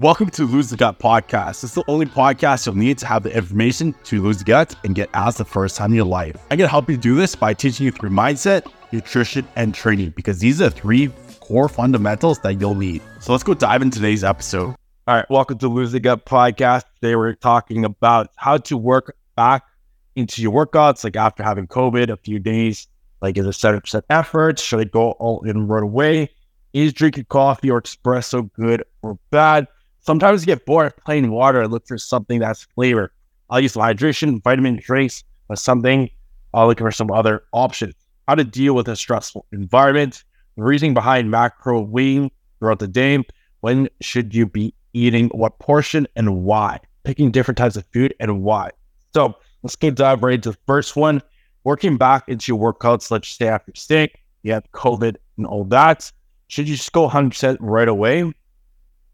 Welcome to Lose the Gut podcast. It's the only podcast you'll need to have the information to lose the gut and get ass the first time in your life. I'm going to help you do this by teaching you through mindset, nutrition, and training because these are three core fundamentals that you'll need. So let's go dive into today's episode. All right, welcome to Lose the Gut podcast. Today we're talking about how to work back into your workouts, like after having COVID a few days. Like, is it 70% effort? Should I go all in right away? Is drinking coffee or espresso good or bad? Sometimes you get bored of plain water and look for something that's flavor. I'll use hydration, vitamin drinks, or something. Uh, I'll look for some other options. How to deal with a stressful environment, the reasoning behind macro weighing throughout the day. When should you be eating what portion and why? Picking different types of food and why. So let's get dive right into the first one. Working back into your workouts, let's say after steak, you have COVID and all that. Should you just go 100% right away?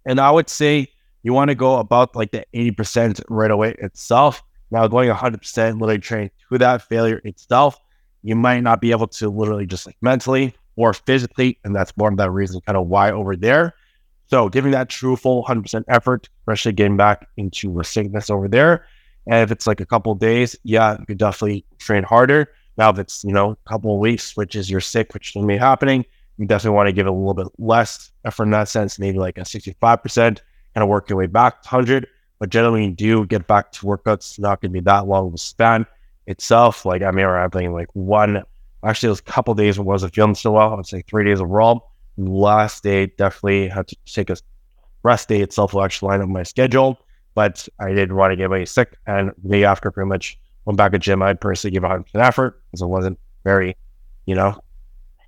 And I would say you want to go about like the 80% right away itself. Now, going 100% literally train to that failure itself, you might not be able to literally just like mentally or physically. And that's more of that reason, kind of why over there. So, giving that true full 100% effort, especially getting back into a sickness over there. And if it's like a couple days, yeah, you could definitely train harder. Now, if it's, you know, a couple weeks, which is you're sick, which is be happening, you definitely want to give it a little bit less effort in that sense, maybe like a 65%, kind of work your way back to 100. But generally, you do get back to workouts, not going to be that long of a span itself. Like, I remember having like one, actually, it was a couple days when I wasn't feeling so well. I'd say three days overall. Last day, definitely had to take a rest day itself will actually line up my schedule. But I didn't want to get anybody sick. And the after, pretty much went back to gym. I personally give 100% effort because it wasn't very, you know,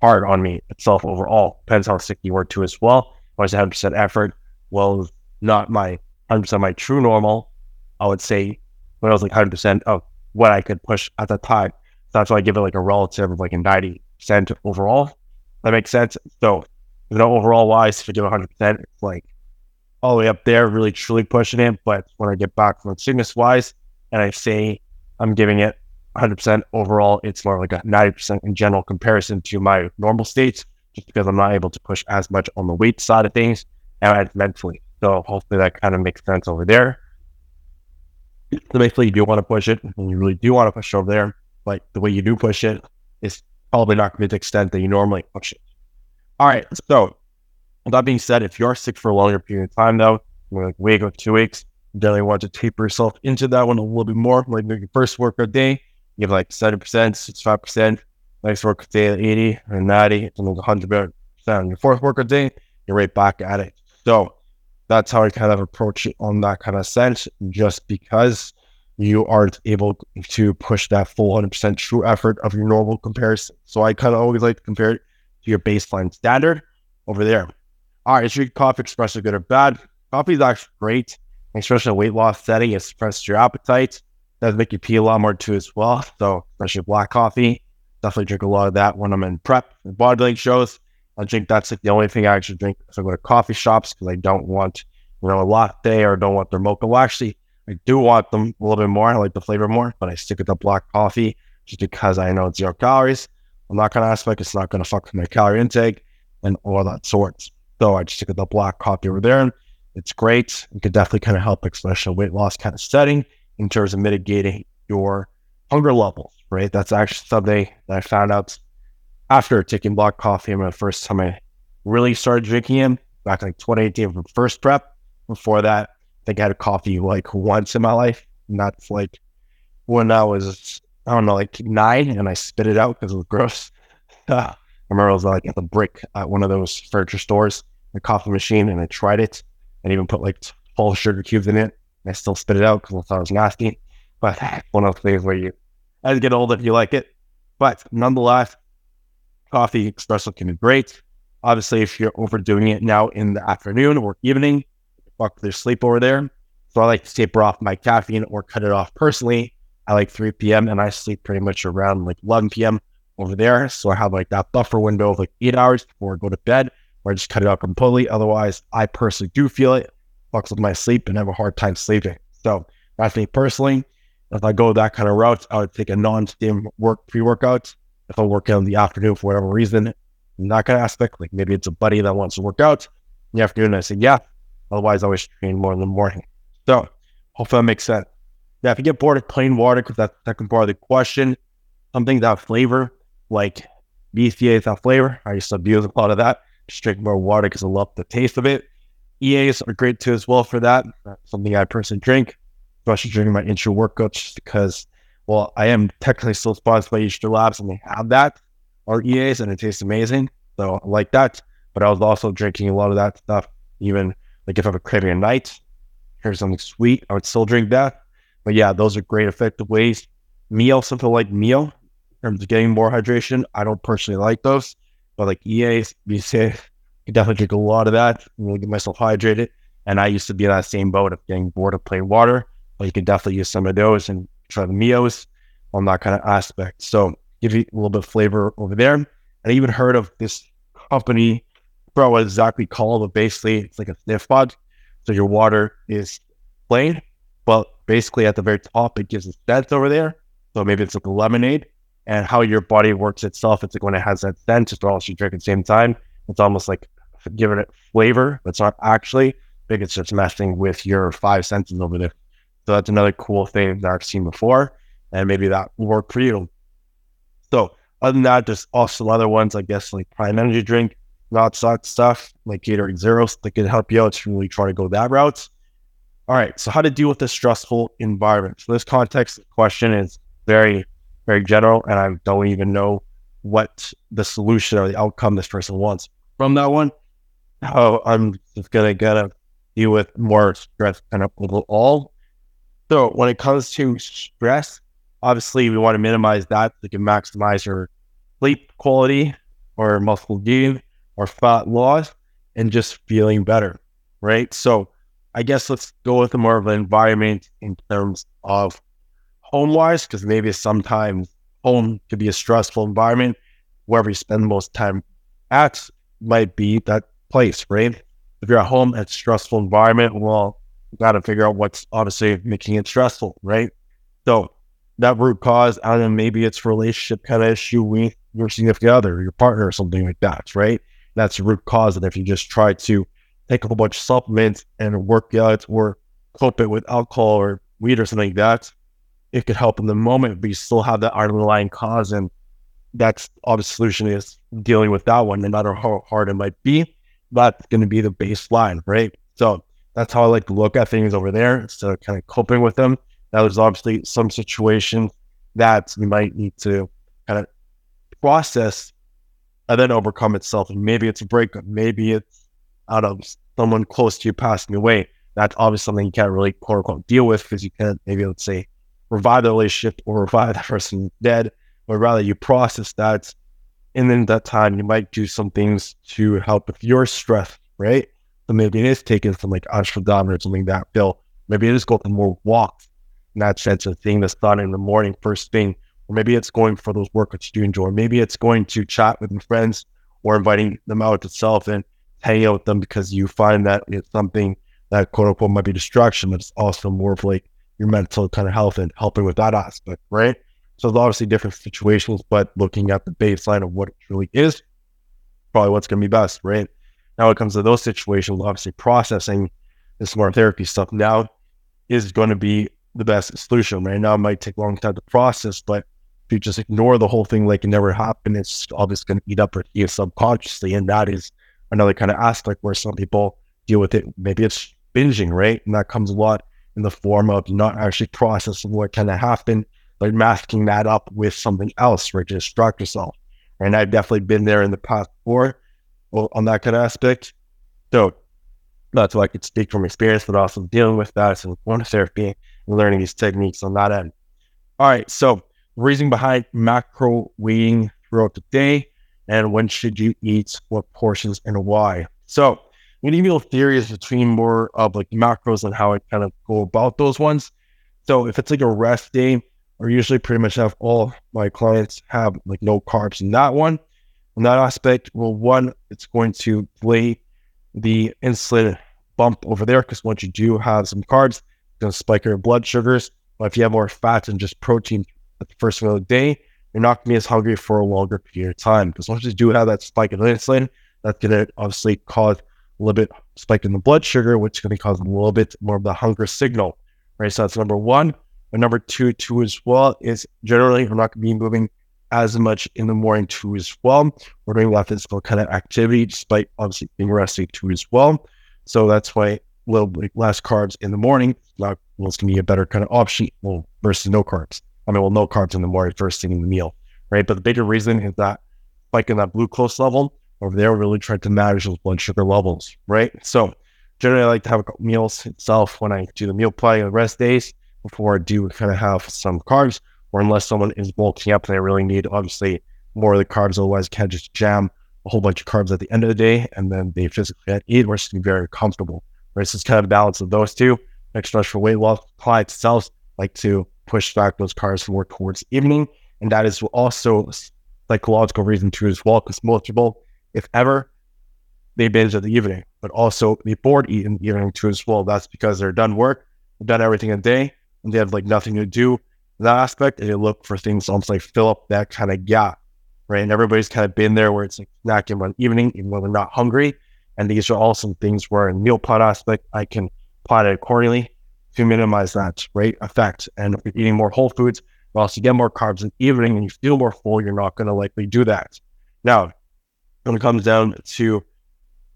hard on me itself overall. Depends how sick you were too as well. I was 100% effort. Well, not my 100% my true normal. I would say when I was like 100% of what I could push at the time. So that's why I give it like a relative of like a 90% overall. That makes sense. So, you know, overall wise, if you give 100%, it's like all the way up there, really truly pushing it. But when I get back from sickness wise and I say I'm giving it 100% overall, it's more like a 90% in general comparison to my normal states, just because I'm not able to push as much on the weight side of things and mentally. So hopefully that kind of makes sense over there. So basically, you do want to push it, and you really do want to push it over there. Like the way you do push it is probably not going to be the extent that you normally push it. All right. So that being said, if you're sick for a longer period of time, though, like a week or two weeks, you definitely want to taper yourself into that one a little bit more. Like your first workout day, you have like 70%, 65%, next workout day 80 or 90, and then 100% on your fourth workout day, you're right back at it. So that's how I kind of approach it on that kind of sense, just because you aren't able to push that full 100% true effort of your normal comparison. So I kind of always like to compare it to your baseline standard over there. All right, is your coffee espresso good or bad? Coffee is actually great, especially weight loss setting. It suppresses your appetite does make you pee a lot more too as well. So especially black coffee, definitely drink a lot of that when I'm in prep and bodybuilding shows. I drink that's like the only thing I actually drink if I go to coffee shops because I don't want you know a latte or don't want their mocha. Well, actually, I do want them a little bit more. I like the flavor more, but I stick with the black coffee just because I know it's zero calories. I'm not gonna aspect it's not gonna fuck with my calorie intake and all that sorts. So I just stick with the black coffee over there. And it's great. It could definitely kind of help, especially weight loss kind of setting in terms of mitigating your hunger levels, right? That's actually something that I found out after taking black coffee. the first time I really started drinking it back in like 2018 from first prep. Before that, I think I had a coffee like once in my life. And that's like when I was, I don't know, like nine and I spit it out because it was gross. I remember I was like at the brick at one of those furniture stores, a coffee machine, and I tried it and even put like full sugar cubes in it. I still spit it out because I thought it was nasty. But one of those things where you, as you get older, you like it. But nonetheless, coffee espresso can be great. Obviously, if you're overdoing it now in the afternoon or evening, fuck your sleep over there. So I like to taper off my caffeine or cut it off personally at like 3 p.m. and I sleep pretty much around like 11 p.m. over there. So I have like that buffer window of like eight hours before I go to bed where I just cut it out completely. Otherwise, I personally do feel it fucks with my sleep and have a hard time sleeping. So that's me personally. If I go that kind of route, I would take a non-stim work pre-workout. If I work out in the afternoon for whatever reason, that kind of aspect, like maybe it's a buddy that wants to work out in the afternoon, I say, yeah, Otherwise, I always train more in the morning. So hopefully that makes sense. Now, if you get bored of plain water, because that's the second part of the question, something without flavor, like BCAA without flavor, I used to abuse a lot of that. Just drink more water because I love the taste of it. EAAs are great too as well for that. Something I personally drink, especially during my intra workouts, because well, I am technically still sponsored by Easter Labs and they have that or EAAs and it tastes amazing. So I like that. But I was also drinking a lot of that stuff, even like if I'm a craving a night, here's something sweet, I would still drink that. But yeah, those are great effective ways. MiO, something like MiO, in terms of getting more hydration. I don't personally like those, but like EAAs, BCAA, I definitely drink a lot of that. Really get myself hydrated. And I used to be in that same boat of getting bored of plain water, but you can definitely use some of those and try the MiOs on that kind of aspect. So give you a little bit of flavor over there. And I even heard of this company, bro, what exactly called, but basically it's like a sniff pod. So your water is plain, but basically at the very top, it gives a scent over there. So maybe it's like a lemonade and how your body works itself. It's like when it has that scent, it's all you drink at the same time. It's almost like giving it flavor, but not actually. Think it's just messing with your five senses over there. So that's another cool thing that I've seen before, and maybe that will work for you. So other than that, there's also other ones, I guess, like Prime Energy Drink, not such stuff like Gatorade Zeros that can help you out to really try to go that route. All right, so how to deal with this stressful environment. So this context question is very, very general, and I don't even know what the solution or the outcome this person wants from that one. How I'm just gonna gonna deal with more stress kind of overall. So when it comes to stress, obviously we want to minimize that so you can maximize your sleep quality or muscle gain or fat loss and just feeling better, right? So I guess let's go with more of an environment in terms of home wise, because maybe sometimes home could be a stressful environment. Wherever you spend most time at might be that place, right? If you're at home, it's stressful environment. Well, you got to figure out what's obviously making it stressful, right? So that root cause, I don't know, maybe it's relationship kind of issue with your significant other, your partner, or something like that, right? That's the root cause. And if you just try to take a whole bunch of supplements and work out or cope it with alcohol or weed or something like that, it could help in the moment, but you still have that underlying cause. And that's the solution is dealing with that one, no matter how hard it might be. That's going to be the baseline, right? So that's how I like to look at things over there instead of kind of coping with them. Now, there's obviously some situations that you might need to kind of process and then overcome itself. And maybe it's a breakup, maybe it's out of someone close to you passing away. That's obviously something you can't really quote unquote deal with because you can't maybe let's say revive the relationship or revive that person dead, but rather you process that. And then that time you might do some things to help with your stress, right? So maybe it is taking some like ashwagandha or something that will maybe it is going for more walks in that sense of thing that's done in the morning first thing. Or maybe it's going for those workouts you do enjoy. Maybe it's going to chat with friends or inviting them out itself and hanging out with them because you find that it's something that quote unquote might be distraction, but it's also more of like your mental kind of health and helping with that aspect, right? So there's obviously different situations, but looking at the baseline of what it really is, probably what's going to be best, right? Now, it comes to those situations, obviously processing this more therapy stuff now is going to be the best solution. Right now, it might take a long time to process, but if you just ignore the whole thing like it never happened, it's obviously going to eat up you subconsciously. And that is another kind of aspect where some people deal with it. Maybe it's binging, right? And that comes a lot in the form of not actually processing what kind of happened, but masking that up with something else, right? To distract yourself. And I've definitely been there in the past before on that kind of aspect. So that's why I could speak from experience, but also dealing with that. So one therapy and learning these techniques on that end. All right. So, reasoning behind macro weighing throughout the day and when should you eat what portions and why. So, I'm going to give theories between more of like macros and how I kind of go about those ones. So, if it's like a rest day, I usually pretty much have all my clients have like no carbs in that one. In that aspect, well, one, it's going to delay the insulin bump over there because once you do have some carbs, it's going to spike your blood sugars. But if you have more fat and just protein at the first of the day, you're not going to be as hungry for a longer period of time. Because once you do have that spike in insulin, that's going to obviously cause a little bit spike in the blood sugar, which is going to cause a little bit more of the hunger signal, right? So that's number one. And number two, too, as well, is generally we're not going to be moving as much in the morning too as well. We're doing less physical kind of activity, despite obviously being resting too as well. So that's why a little bit less carbs in the morning well, it's going to be a better kind of option well, versus no carbs. I mean, well, no carbs in the morning first thing in the meal, right? But the bigger reason is that spike in that glucose level over there, really trying to manage those blood sugar levels, right? So generally, I like to have meals itself when I do the meal plan on rest days before do kind of have some carbs, or unless someone is bulking up and they really need obviously more of the carbs, otherwise can't just jam a whole bunch of carbs at the end of the day and then they physically can't eat, or it's very comfortable. Right. So it's kind of a balance of those two. Extra for weight loss clients themselves like to push back those carbs more towards evening. And that is also psychological reason too as well, because most people, if ever, they binge at the evening, but also they bored eat in evening too as well. That's because they're done work, done everything in the day, and they have like nothing to do in that aspect. And they look for things almost like fill up that kind of gap, right? And everybody's kind of been there where it's like snacking one evening, even when they're not hungry. And these are all some things where in meal plan aspect, I can plan it accordingly to minimize that right effect. And if you're eating more whole foods, well, also get more carbs in the evening and you feel more full, you're not going to likely do that. Now, when it comes down to,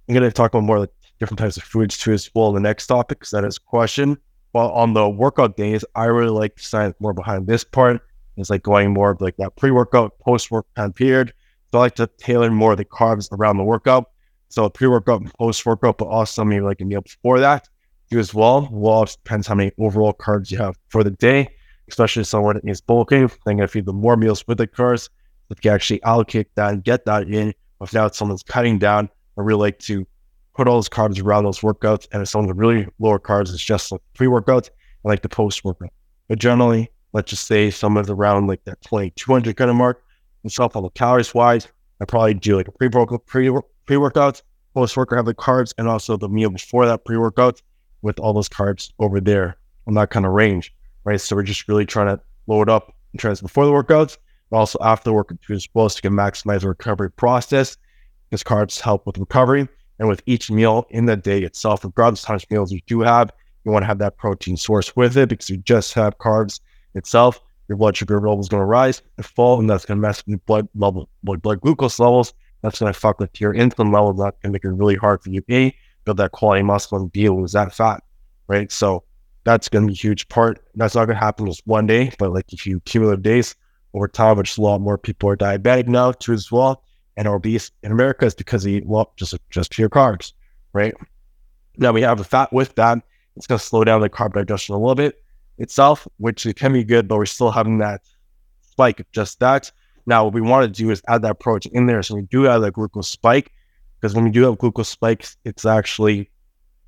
I'm going to talk about more like different types of foods too as well in the next topic, because that is a question. Well, on the workout days, I really like to science more behind this part. It's like going more of like that pre-workout, post-workout period. So I like to tailor more of the carbs around the workout. So pre-workout, post-workout, but also maybe like a meal before that do as well. Well, it depends how many overall carbs you have for the day, especially someone that needs bulking. Then if you the more meals with the carbs, if you actually allocate that and get that in without someone's cutting down, I really like to put all those carbs around those workouts. And if someone's really lower carbs, it's just like pre-workout and like the post-workout. But generally, let's just say someone's around like that 2200 kind of mark and self the calories wise. I probably do like a pre-workout, pre-workout, post-workout, have the carbs and also the meal before that pre-workout with all those carbs over there on that kind of range, right? So we're just really trying to load up in terms before the workouts, but also after the workout as well to get maximize the recovery process because carbs help with recovery. And with each meal in the day itself, regardless how much meals you do have, you want to have that protein source with it because you just have carbs itself, your blood sugar level is going to rise and fall, and that's going to mess with your blood level, blood, glucose levels. That's going to fuck with your insulin levels. Going to make it really hard for you to build that quality muscle and be lose that fat, right? So that's going to be a huge part. That's not going to happen just one day, but like if you cumulative days over time, which a lot more people are diabetic now too as well, and obese in America is because they eat well, just just pure carbs, right? Now we have the fat with that. It's going to slow down the carb digestion a little bit itself, which it can be good, but we're still having that spike just that. Now, what we want to do is add that protein in there. So we do add that glucose spike because when you do have glucose spikes, it's actually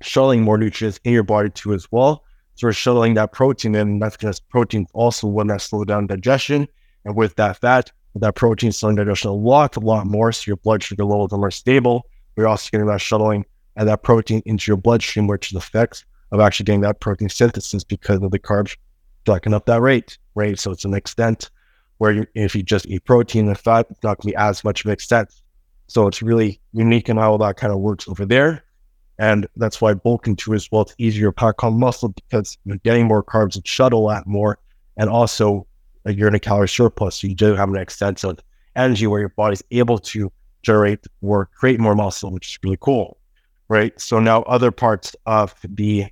shuttling more nutrients in your body too as well. So we're shuttling that protein in. That's because protein also one that slow down digestion. And with that fat, that protein slowing digestion a lot, a lot more. So your blood sugar levels are more stable. We're also getting that shuttling and that protein into your bloodstream, which is the effects of actually getting that protein synthesis because of the carbs jacking up that rate, right? So it's an extent where you, if you just eat protein and fat, it's not going to be as much of an extent so it's really unique in how that kind of works over there. And that's why bulking too as well. It's easier to pack on muscle because you're getting more carbs and shuttle lot more. And also a calorie surplus. So you do have an extensive energy where your body's able to generate or create more muscle, which is really cool. Right. So now other parts of the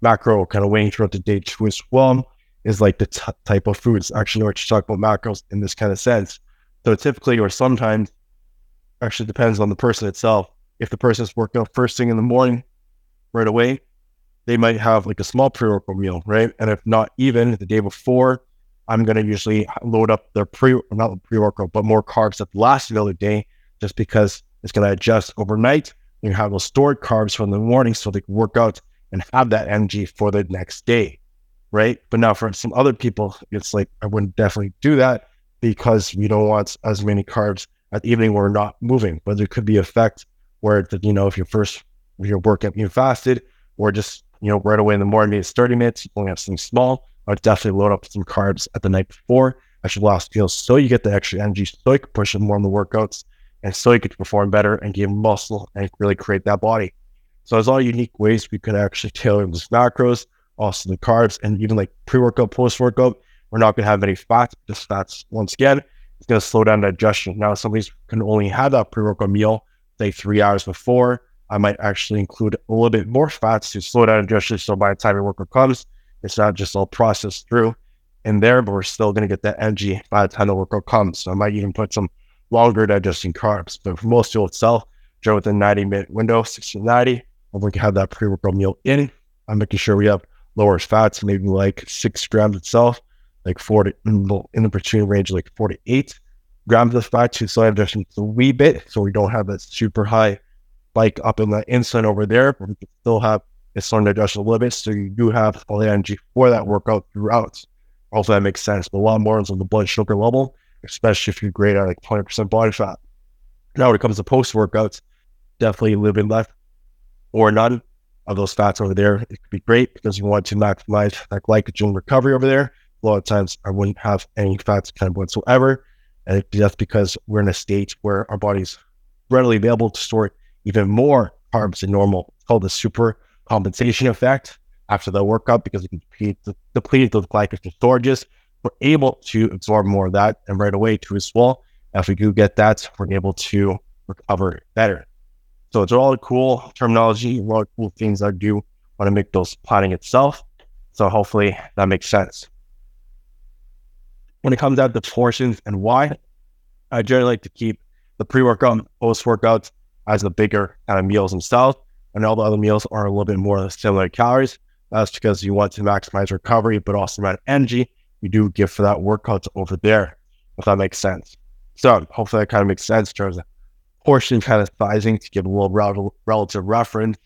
macro kind of weighing throughout the day too as well is like the t- type of foods. Actually, we're talk about macros in this kind of sense. So typically or sometimes actually depends on the person itself. If the person is working out first thing in the morning, right away, they might have like a small pre-workout meal, right? And if not even the day before, I'm going to usually load up their pre, not pre-workout, but more carbs at the last the day, just because it's going to adjust overnight. You have those stored carbs from the morning so they can work out and have that energy for the next day, right? But now for some other people, it's like I wouldn't definitely do that because we don't want as many carbs at the evening we're not moving, but there could be effect where it's, you know, if you're first, if you're working, you fasted, or just, you know, right away in the morning, it's 30 minutes, you only have something small, I definitely load up some carbs at the night before, at your last meal, so you get the extra energy, so you can push it more on the workouts, and so you can perform better and gain muscle and really create that body. So there's all unique ways we could actually tailor those macros, also the carbs, and even like pre-workout, post-workout. We're not going to have any fats. This fats, once again, it's going to slow down digestion. Now, some of these can only have that pre-workout meal, say three hours before. I might actually include a little bit more fats to slow down digestion. So by the time your workout comes, it's not just all processed through in there, but we're still going to get that energy by the time the workout comes. So I might even put some longer digesting carbs. But for most people itself, during within 90 minute window, 60 to 90, and we can have that pre-workout meal in. I'm making sure we have lower fats, maybe like six grams itself, like 40 in the, in the between range, like 48 grams of fat to slow digestion a wee bit. So we don't have that super high spike up in the insulin over there, but we can still have digestion a little bit. So you do have all the energy for that workout throughout. Hopefully that makes sense. But a lot more is on the blood sugar level, especially if you're great at like 20% body fat. Now, when it comes to post workouts, definitely living less or none of those fats over there. It could be great because you want to maximize that glycogen recovery over there. A lot of times I wouldn't have any fats kind of whatsoever. And that's because we're in a state where our body's readily available to store even more carbs than normal. It's called the super compensation effect after the workout because we deplete, deplete those glycogen storages. We're able to absorb more of that and right away to as well. If we do get that, we're able to recover better. So it's all cool terminology, a lot of cool things I do want to make those planning itself. So hopefully that makes sense. When it comes out to portions and why, I generally like to keep the pre-workout, post-workouts as the bigger kind of meals themselves, and all the other meals are a little bit more similar calories. That's because you want to maximize recovery, but also amount of energy you do give for that workout over there, if that makes sense. So hopefully that kind of makes sense in terms of portion kind of sizing to give a little relative reference.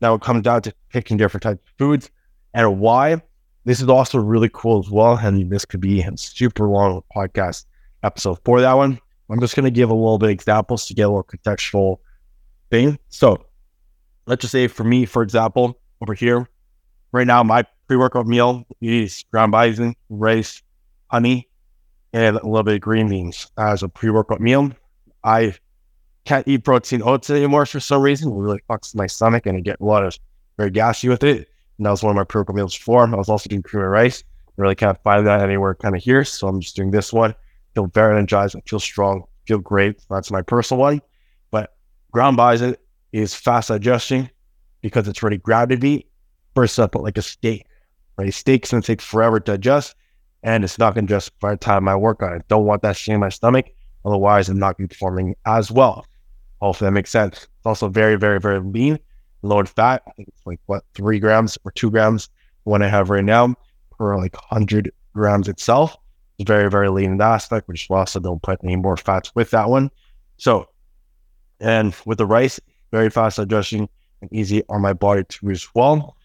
Now it comes down to picking different types of foods and why. This is also really cool as well. And this could be a super long podcast episode for that one. I'm just going to give a little bit of examples to get a little contextual thing. So let's just say for me, for example, over here, right now, my pre-workout meal is ground bison, rice, honey, and a little bit of green beans as a pre-workout meal. I can't eat protein oats anymore for some reason. It really fucks my stomach and I get a lot of very gassy with it. And that was one of my pre-workout meals before. I was also doing cream of rice. I really can't find that anywhere kind of here. So I'm just doing this one. Feel very energized. I feel strong. Feel great. That's my personal one. But ground bison is fast digesting because it's already grounded meat versus up like a steak. Right? Steak's gonna take forever to adjust and it's not gonna just by the time I work on it. Don't want that shit in my stomach. Otherwise, I'm not gonna be performing as well. Hopefully that makes sense. It's also very, very, very lean, low in fat. I think it's like what three grams or two grams what I have right now per like hundred grams itself. It's very, very lean in that aspect, which also don't put any more fats with that one. So, and with the rice, very fast digestion and easy on my body to as well.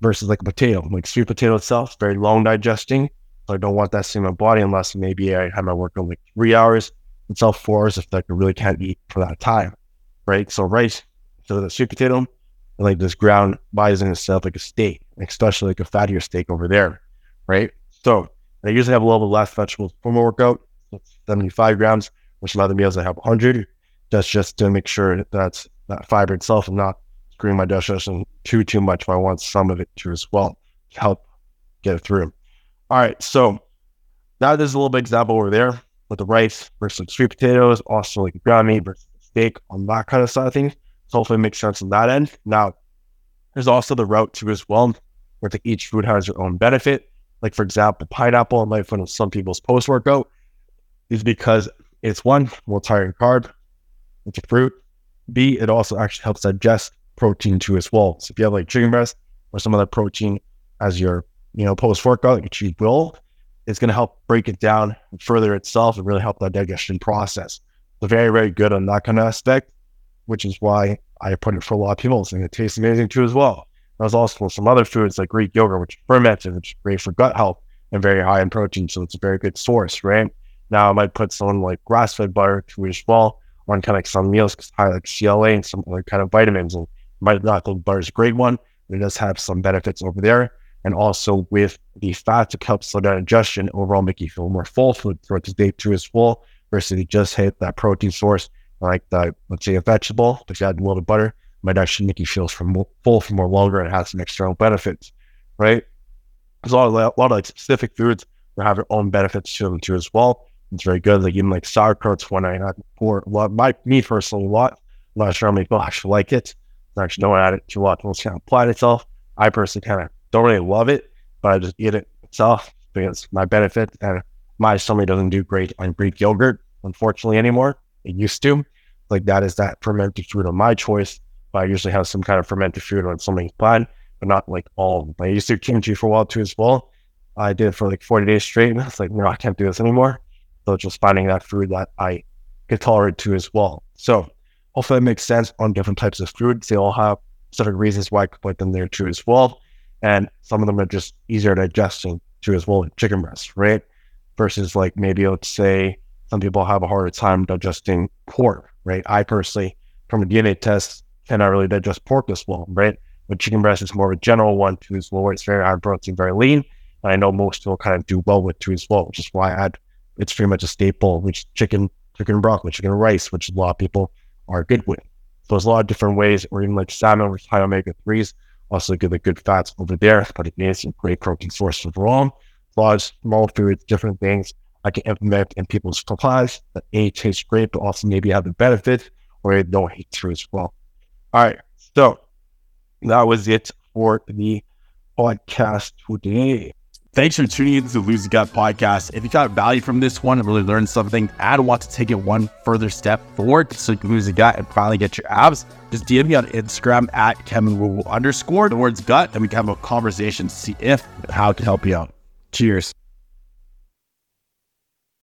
Versus like a potato, like sweet potato itself, very long digesting. So I don't want that in my body unless maybe I have my work on like three hours itself four hours if I really can't eat for that time right? So rice, so the sweet potato, like this ground bison itself like a steak, especially like a fattier steak over there, right? So I usually have a little bit less vegetables for my workout, 75 grams, which some other meals I have 100. That's just to make sure that that fiber itself is not screwing my digestion too, too much. But I want some of it to as well to help get it through. All right. So that is a little bit example over there with the rice versus sweet potatoes, also like ground meat versus steak on that kind of side of things. So hopefully it makes sense on that end. Now, there's also the route to as well, where the, each food has their own benefit. Like for example, pineapple might find some people's post workout is because it's one more tiring carb, it's a fruit. B, it also actually helps digest protein too as well. So if you have like chicken breast or some other protein as your you know post workout, which you will, it's going to help break it down further itself and really help that digestion process So very, very good on that kind of aspect, which is why I put it for a lot of people. And it tastes amazing too as well. There's also some other foods like Greek yogurt, which fermented, which is great for gut health and very high in protein. So it's a very good source, right? Now I might put some like grass fed butter to as well on kind of some meals because high like CLA and some other kind of vitamins. And might not think butter is a great one, it does have some benefits over there. And also with the fat to help slow down digestion, overall make you feel more full food throughout the day too as well versus you just hit that protein source like the let's say a vegetable, but you add a little butter, might actually make you feel full for more longer and has some external benefits, right? There's a lot of, a lot of like specific foods that have their own benefits to them too as well. It's very good. Like even like sauerkraut's one I had for a lot, my me personally a lot. I'm not sure how many actually like it. I actually don't add it to a lot. It's kind of applied itself. I personally kind of don't really love it, but I just eat it itself because my benefit and my stomach doesn't do great on Greek yogurt, unfortunately, anymore. It used to. Like that is that fermented food of my choice. But I usually have some kind of fermented food when something bad, but not like all of them. I used to kimchi for a while too as well. I did it for like 40 days straight. And I was like, no, I can't do this anymore. So just finding that food that I could tolerate to as well. So hopefully it makes sense on different types of foods. They all have specific reasons why I could put them there too as well. And some of them are just easier digesting too as well, chicken breast, right? Versus like maybe let's say some people have a harder time digesting pork, right? I personally, from a DNA test, cannot really digest pork as well, right? But chicken breast is more of a general one too as well. It's very high protein, very lean. And I know most people kind of do well with too as well, which is why I had it's pretty much a staple, which chicken, chicken broccoli, chicken rice, which a lot of people are good with. So there's a lot of different ways, or even like salmon, which high omega threes, also good the good fats over there, but it is a great protein source overall. A lot of small foods, different things I can implement in people's supplies that A taste great, but also maybe have the benefit or don't hate through as well. All right. So that was it for the podcast today. Thanks for tuning into the Lose the Gut podcast. If you got value from this one and really learned something and want to take it one further step forward so you can lose the gut and finally get your abs, just DM me on Instagram at Kevin underscore the words gut and we can have a conversation to see if how to help you out. Cheers.